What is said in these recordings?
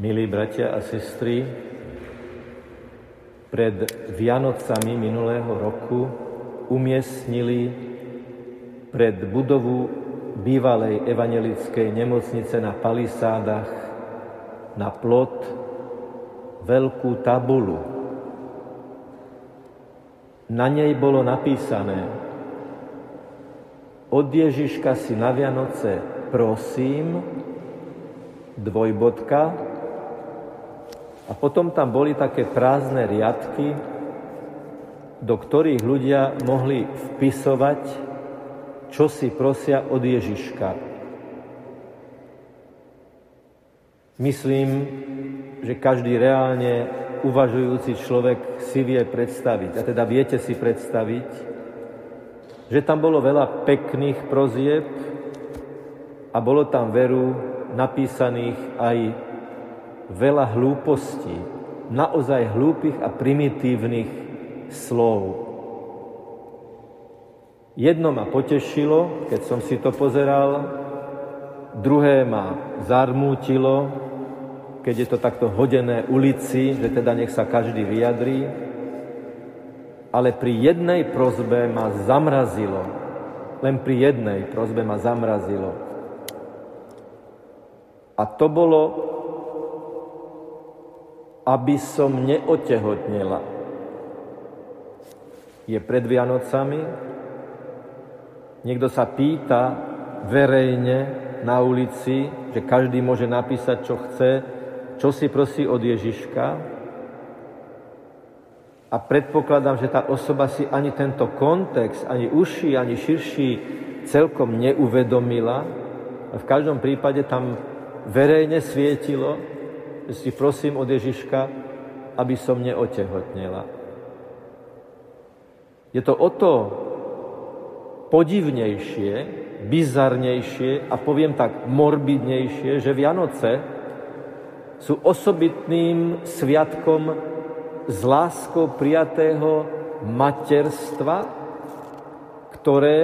Milí bratia a sestry, pred Vianocami minulého roku umiestnili pred budovu bývalej evangelickej nemocnice na Palisádach na plot veľkú tabulu. Na nej bolo napísané Od Ježiška si na Vianoce prosím, dvojbodka, a potom tam boli také prázdne riadky, do ktorých ľudia mohli vpisovať, čo si prosia od Ježiška. Myslím, že každý reálne uvažujúci človek si vie predstaviť, a teda viete si predstaviť, že tam bolo veľa pekných prozieb a bolo tam veru napísaných aj veľa hlúpostí, naozaj hlúpych a primitívnych slov. Jedno ma potešilo, keď som si to pozeral, druhé ma zarmútilo, keď je to takto hodené ulici, že teda nech sa každý vyjadrí, ale pri jednej prozbe ma zamrazilo. Len pri jednej prozbe ma zamrazilo. A to bolo aby som neotehotnela. Je pred Vianocami, niekto sa pýta verejne na ulici, že každý môže napísať, čo chce, čo si prosí od Ježiška. A predpokladám, že tá osoba si ani tento kontext, ani uši, ani širší celkom neuvedomila. V každom prípade tam verejne svietilo, si prosím od Ježiška, aby som neotehotnela. Je to o to podivnejšie, bizarnejšie a poviem tak morbidnejšie, že Vianoce sú osobitným sviatkom s láskou prijatého materstva, ktoré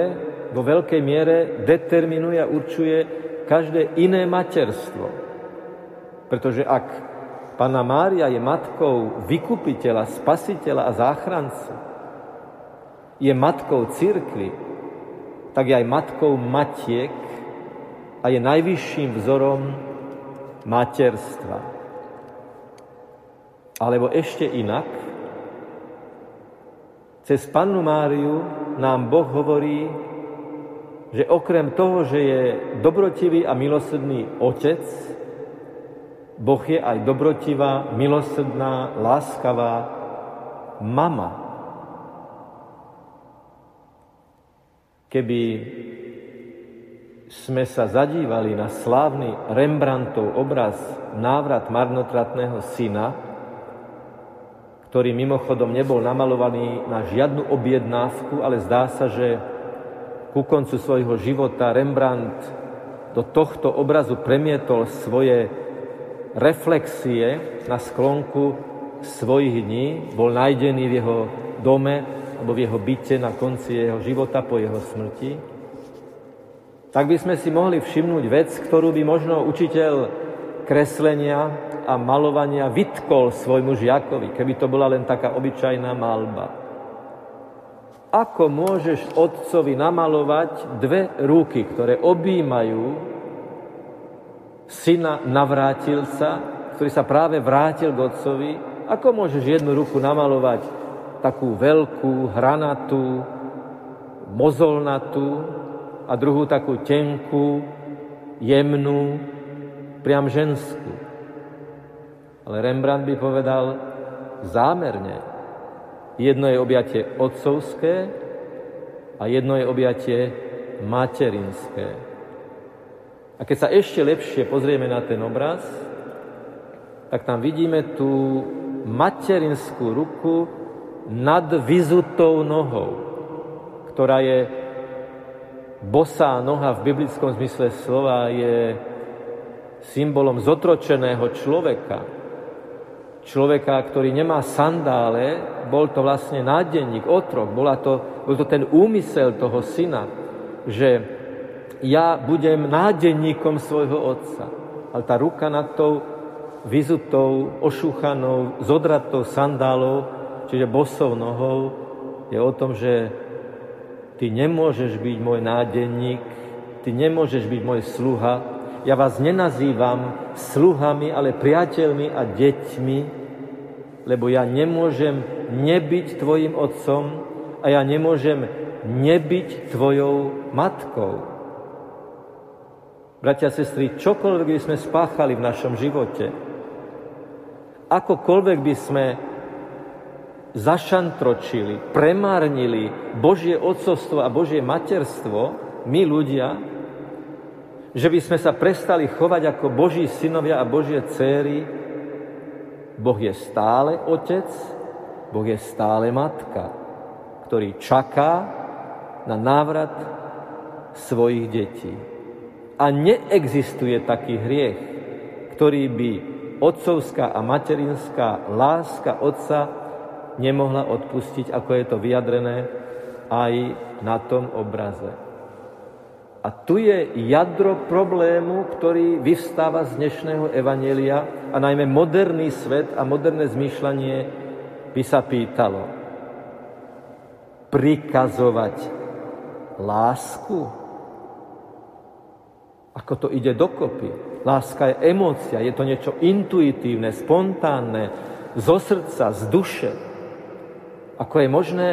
vo veľkej miere determinuje a určuje každé iné materstvo. Pretože ak Pana Mária je matkou vykupiteľa, spasiteľa a záchrancu, je matkou církvy, tak je aj matkou matiek a je najvyšším vzorom materstva. Alebo ešte inak, cez Pannu Máriu nám Boh hovorí, že okrem toho, že je dobrotivý a milosrdný otec, Boh je aj dobrotivá, milosrdná, láskavá mama. Keby sme sa zadívali na slávny Rembrandtov obraz Návrat marnotratného syna, ktorý mimochodom nebol namalovaný na žiadnu objednávku, ale zdá sa, že ku koncu svojho života Rembrandt do tohto obrazu premietol svoje reflexie na sklonku svojich dní, bol nájdený v jeho dome alebo v jeho byte na konci jeho života po jeho smrti, tak by sme si mohli všimnúť vec, ktorú by možno učiteľ kreslenia a malovania vytkol svojmu žiakovi, keby to bola len taká obyčajná malba. Ako môžeš otcovi namalovať dve ruky, ktoré objímajú syna navrátilca, ktorý sa práve vrátil k otcovi, ako môžeš jednu ruku namalovať takú veľkú, hranatú, mozolnatú a druhú takú tenkú, jemnú, priam ženskú. Ale Rembrandt by povedal zámerne. Jedno je objatie otcovské a jedno je objatie materinské. A keď sa ešte lepšie pozrieme na ten obraz, tak tam vidíme tú materinskú ruku nad vyzutou nohou, ktorá je bosá noha v biblickom zmysle slova je symbolom zotročeného človeka. Človeka, ktorý nemá sandále, bol to vlastne nádenník, otrok, bola to, bol to ten úmysel toho syna, že ja budem nádenníkom svojho otca. Ale tá ruka nad tou vyzutou, ošúchanou, zodratou sandálou, čiže bosou nohou, je o tom, že ty nemôžeš byť môj nádenník, ty nemôžeš byť môj sluha. Ja vás nenazývam sluhami, ale priateľmi a deťmi, lebo ja nemôžem nebyť tvojim otcom a ja nemôžem nebyť tvojou matkou. Bratia a sestry, čokoľvek by sme spáchali v našom živote, akokoľvek by sme zašantročili, premárnili Božie otcovstvo a Božie materstvo, my ľudia, že by sme sa prestali chovať ako Boží synovia a Božie céry, Boh je stále otec, Boh je stále matka, ktorý čaká na návrat svojich detí. A neexistuje taký hriech, ktorý by otcovská a materinská láska otca nemohla odpustiť, ako je to vyjadrené aj na tom obraze. A tu je jadro problému, ktorý vyvstáva z dnešného evanelia a najmä moderný svet a moderné zmýšľanie by sa pýtalo. Prikazovať lásku? Ako to ide dokopy. Láska je emócia, je to niečo intuitívne, spontánne, zo srdca, z duše. Ako je možné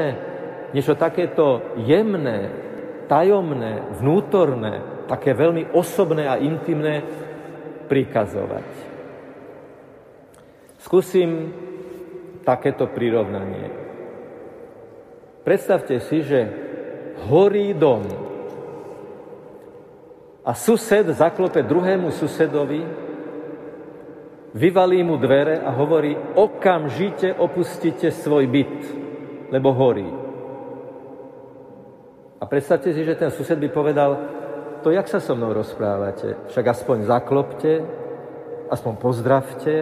niečo takéto jemné, tajomné, vnútorné, také veľmi osobné a intimné prikazovať. Skúsim takéto prirovnanie. Predstavte si, že horí dom, a sused zaklope druhému susedovi, vyvalí mu dvere a hovorí, okamžite opustite svoj byt, lebo horí. A predstavte si, že ten sused by povedal, to jak sa so mnou rozprávate? Však aspoň zaklopte, aspoň pozdravte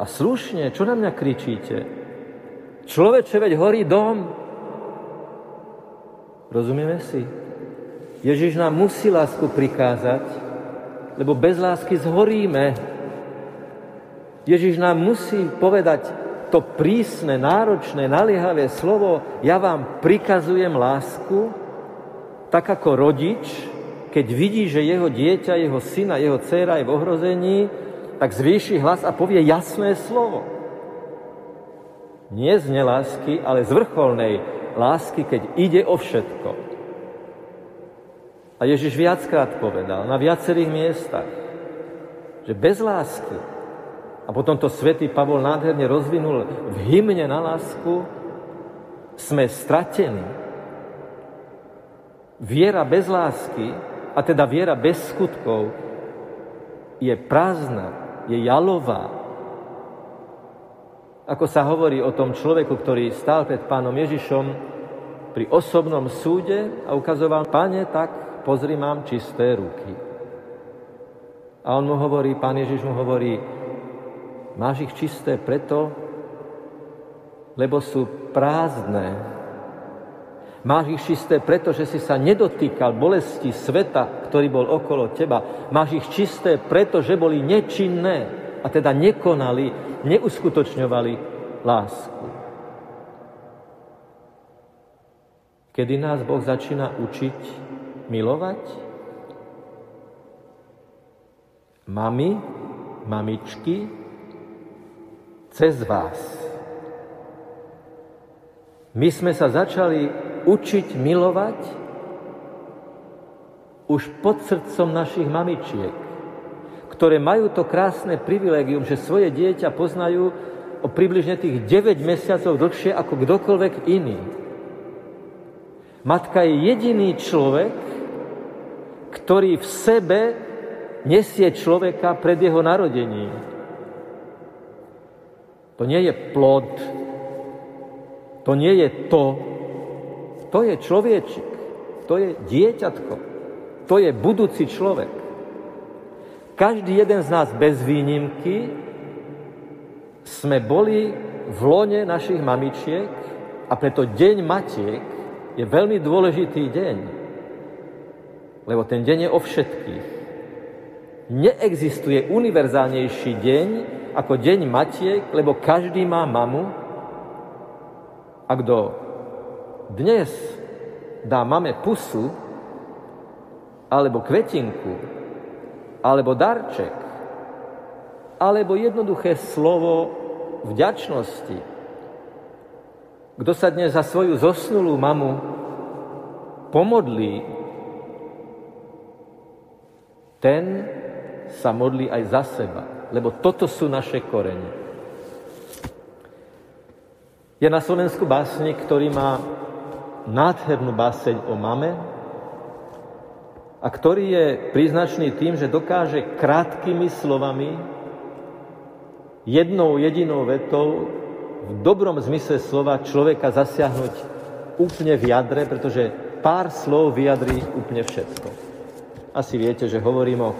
a slušne, čo na mňa kričíte? Človeče, veď horí dom. Rozumieme si? Ježiš nám musí lásku prikázať, lebo bez lásky zhoríme. Ježiš nám musí povedať to prísne, náročné, naliehavé slovo, ja vám prikazujem lásku, tak ako rodič, keď vidí, že jeho dieťa, jeho syna, jeho dcéra je v ohrození, tak zvýši hlas a povie jasné slovo. Nie z nelásky, ale z vrcholnej lásky, keď ide o všetko. A Ježiš viackrát povedal, na viacerých miestach, že bez lásky, a potom to svätý Pavol nádherne rozvinul v hymne na lásku, sme stratení. Viera bez lásky, a teda viera bez skutkov, je prázdna, je jalová. Ako sa hovorí o tom človeku, ktorý stál pred pánom Ježišom pri osobnom súde a ukazoval, pane, tak pozri, mám čisté ruky. A on mu hovorí, pán Ježiš mu hovorí, máš ich čisté preto, lebo sú prázdne. Máš ich čisté preto, že si sa nedotýkal bolesti sveta, ktorý bol okolo teba. Máš ich čisté preto, že boli nečinné a teda nekonali, neuskutočňovali lásku. Kedy nás Boh začína učiť milovať? Mami, mamičky, cez vás. My sme sa začali učiť milovať už pod srdcom našich mamičiek, ktoré majú to krásne privilegium, že svoje dieťa poznajú o približne tých 9 mesiacov dlhšie ako kdokoľvek iný. Matka je jediný človek, ktorý v sebe nesie človeka pred jeho narodením. To nie je plod, to nie je to, to je človečik, to je dieťatko, to je budúci človek. Každý jeden z nás bez výnimky sme boli v lone našich mamičiek a preto deň matiek je veľmi dôležitý deň lebo ten deň je o všetkých. Neexistuje univerzálnejší deň ako deň Matiek, lebo každý má mamu. A kto dnes dá mame pusu, alebo kvetinku, alebo darček, alebo jednoduché slovo vďačnosti, kto sa dnes za svoju zosnulú mamu pomodlí, ten sa modlí aj za seba, lebo toto sú naše korene. Je na Slovensku básnik, ktorý má nádhernú báseň o mame a ktorý je príznačný tým, že dokáže krátkými slovami, jednou jedinou vetou, v dobrom zmysle slova človeka zasiahnuť úplne v jadre, pretože pár slov vyjadrí úplne všetko. Asi viete, že hovorím o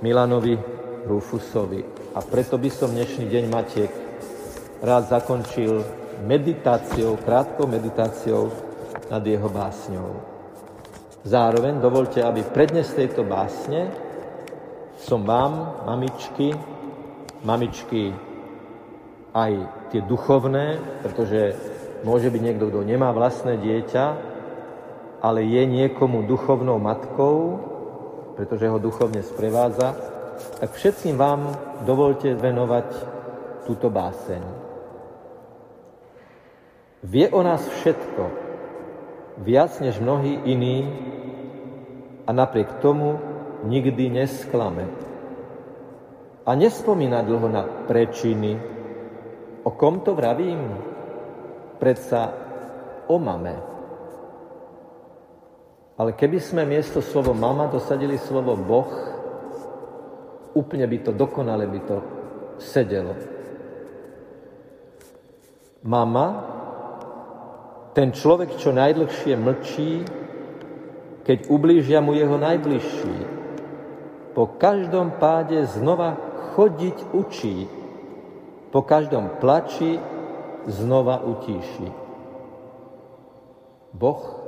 Milanovi Rufusovi. A preto by som dnešný deň Matiek rád zakončil meditáciou, krátkou meditáciou nad jeho básňou. Zároveň dovolte, aby prednes tejto básne som vám, mamičky, mamičky aj tie duchovné, pretože môže byť niekto, kto nemá vlastné dieťa, ale je niekomu duchovnou matkou, pretože ho duchovne sprevádza, tak všetkým vám dovolte venovať túto báseň. Vie o nás všetko, viac než mnohí iní a napriek tomu nikdy nesklame. A nespomína dlho na prečiny. O kom to vravím? Predsa o mame. Ale keby sme miesto slovo mama dosadili slovo Boh, úplne by to dokonale by to sedelo. Mama, ten človek, čo najdlhšie mlčí, keď ublížia mu jeho najbližší. Po každom páde znova chodiť učí, po každom plači znova utíši. Boh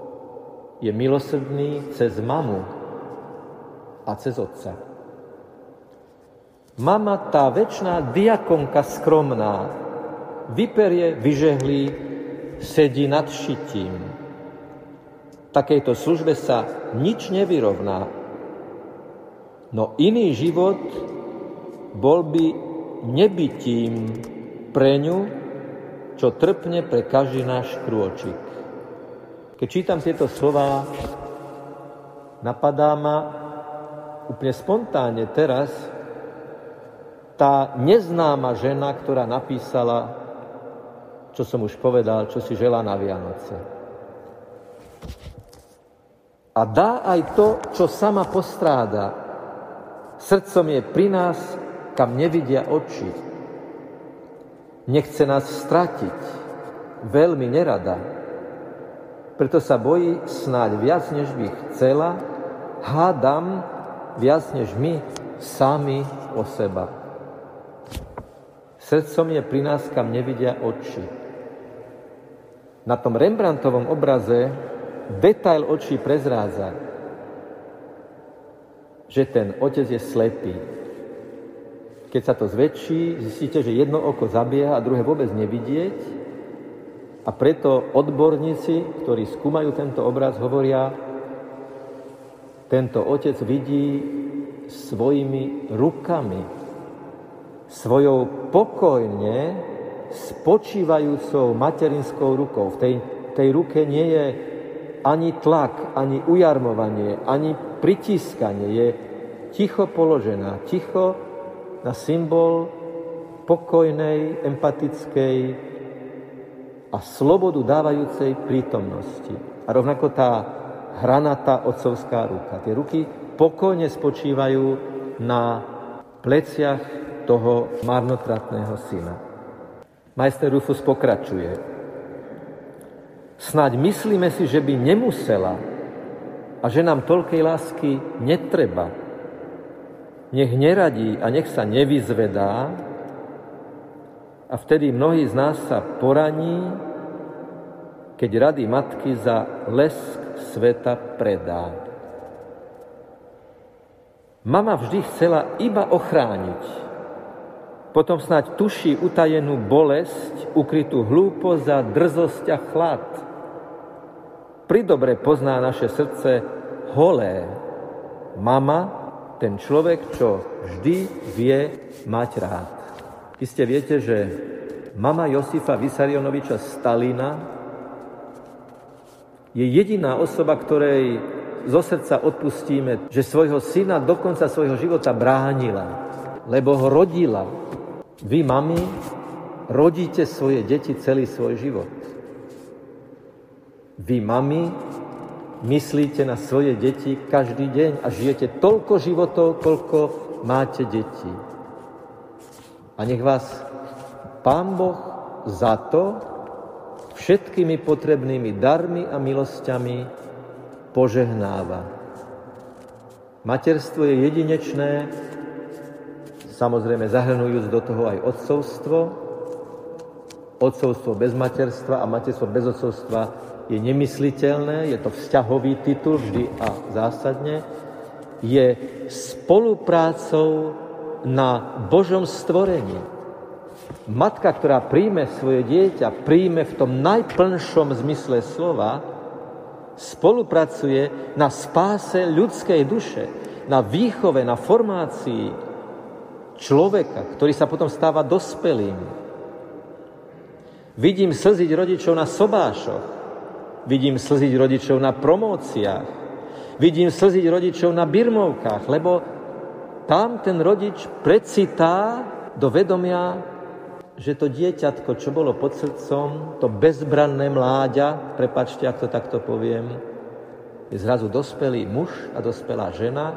je milosrdný cez mamu a cez otca. Mama, tá väčšiná diakonka skromná, vyperie, vyžehlí, sedí nad šitím. Takejto službe sa nič nevyrovná. No iný život bol by nebytím pre ňu, čo trpne pre každý náš krôčik. Keď čítam tieto slova, napadá ma úplne spontánne teraz tá neznáma žena, ktorá napísala, čo som už povedal, čo si želá na Vianoce. A dá aj to, čo sama postráda. Srdcom je pri nás, kam nevidia oči. Nechce nás stratiť, veľmi nerada preto sa bojí snáď viac, než by chcela, hádam viac, než my sami o seba. Srdcom je pri nás, kam nevidia oči. Na tom Rembrandtovom obraze detail očí prezrádza, že ten otec je slepý. Keď sa to zväčší, zistíte, že jedno oko zabieha a druhé vôbec nevidieť a preto odborníci, ktorí skúmajú tento obraz, hovoria, tento otec vidí svojimi rukami, svojou pokojne spočívajúcou materinskou rukou. V tej, tej ruke nie je ani tlak, ani ujarmovanie, ani pritiskanie. Je ticho položená, ticho na symbol pokojnej, empatickej, a slobodu dávajúcej prítomnosti. A rovnako tá hranatá otcovská ruka. Tie ruky pokojne spočívajú na pleciach toho marnotratného syna. Majster Rufus pokračuje. Snaď myslíme si, že by nemusela a že nám toľkej lásky netreba. Nech neradí a nech sa nevyzvedá, a vtedy mnohí z nás sa poraní, keď rady matky za lesk sveta predá. Mama vždy chcela iba ochrániť. Potom snáď tuší utajenú bolesť, ukrytú hlúposť a drzosť a chlad. Pridobre pozná naše srdce holé. Mama, ten človek, čo vždy vie mať rád. Iste viete, že mama Josifa Vysarionoviča Stalina je jediná osoba, ktorej zo srdca odpustíme, že svojho syna do konca svojho života bránila, lebo ho rodila. Vy, mami, rodíte svoje deti celý svoj život. Vy, mami, myslíte na svoje deti každý deň a žijete toľko životov, koľko máte deti. A nech vás Pán Boh za to všetkými potrebnými darmi a milosťami požehnáva. Materstvo je jedinečné, samozrejme zahrnujúc do toho aj odcovstvo. Odcovstvo bez materstva a materstvo bez odcovstva je nemysliteľné, je to vzťahový titul vždy a zásadne. Je spoluprácou na Božom stvorení. Matka, ktorá príjme svoje dieťa, príjme v tom najplnšom zmysle slova, spolupracuje na spáse ľudskej duše, na výchove, na formácii človeka, ktorý sa potom stáva dospelým. Vidím slziť rodičov na sobášoch, vidím slziť rodičov na promóciách, vidím slziť rodičov na birmovkách, lebo tam ten rodič precitá do vedomia že to dieťatko, čo bolo pod srdcom, to bezbranné mláďa, prepačte, ak to takto poviem, je zrazu dospelý muž a dospelá žena,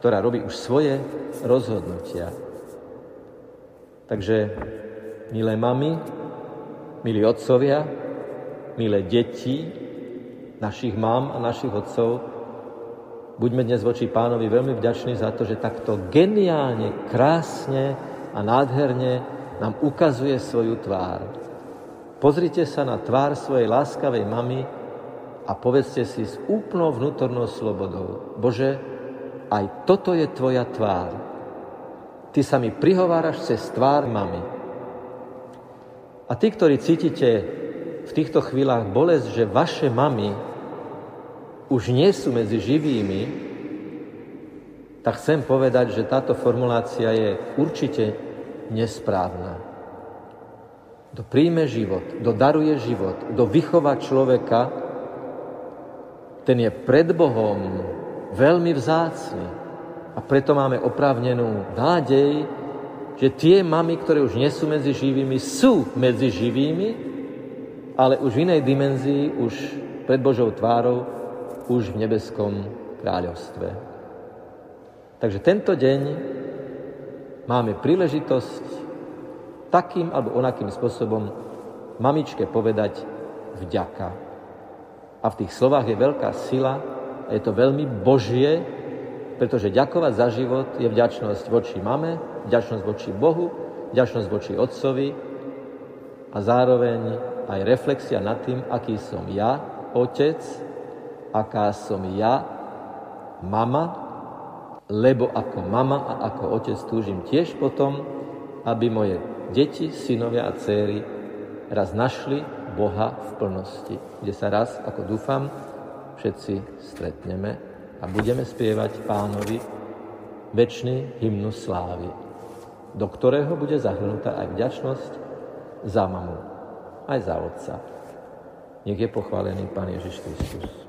ktorá robí už svoje rozhodnutia. Takže, milé mamy, milí otcovia, milé deti našich mám a našich otcov, buďme dnes voči pánovi veľmi vďační za to, že takto geniálne, krásne, a nádherne nám ukazuje svoju tvár. Pozrite sa na tvár svojej láskavej mamy a povedzte si s úplnou vnútornou slobodou, Bože, aj toto je tvoja tvár. Ty sa mi prihováraš cez tvár mamy. A tí, ktorí cítite v týchto chvíľach bolesť, že vaše mamy už nie sú medzi živými, tak chcem povedať, že táto formulácia je určite nesprávna. Kto príjme život, kto daruje život, kto vychová človeka, ten je pred Bohom veľmi vzácný. A preto máme oprávnenú nádej, že tie mamy, ktoré už nie sú medzi živými, sú medzi živými, ale už v inej dimenzii, už pred Božou tvárou, už v nebeskom kráľovstve. Takže tento deň máme príležitosť takým alebo onakým spôsobom mamičke povedať vďaka. A v tých slovách je veľká sila a je to veľmi božie, pretože ďakovať za život je vďačnosť voči mame, vďačnosť voči Bohu, vďačnosť voči Otcovi a zároveň aj reflexia nad tým, aký som ja, otec, aká som ja, mama, lebo ako mama a ako otec túžim tiež potom, aby moje deti, synovia a céry raz našli Boha v plnosti, kde sa raz, ako dúfam, všetci stretneme a budeme spievať pánovi väčší hymnu slávy, do ktorého bude zahrnutá aj vďačnosť za mamu, aj za otca. Nech je pochválený Pán Ježiš Kristus.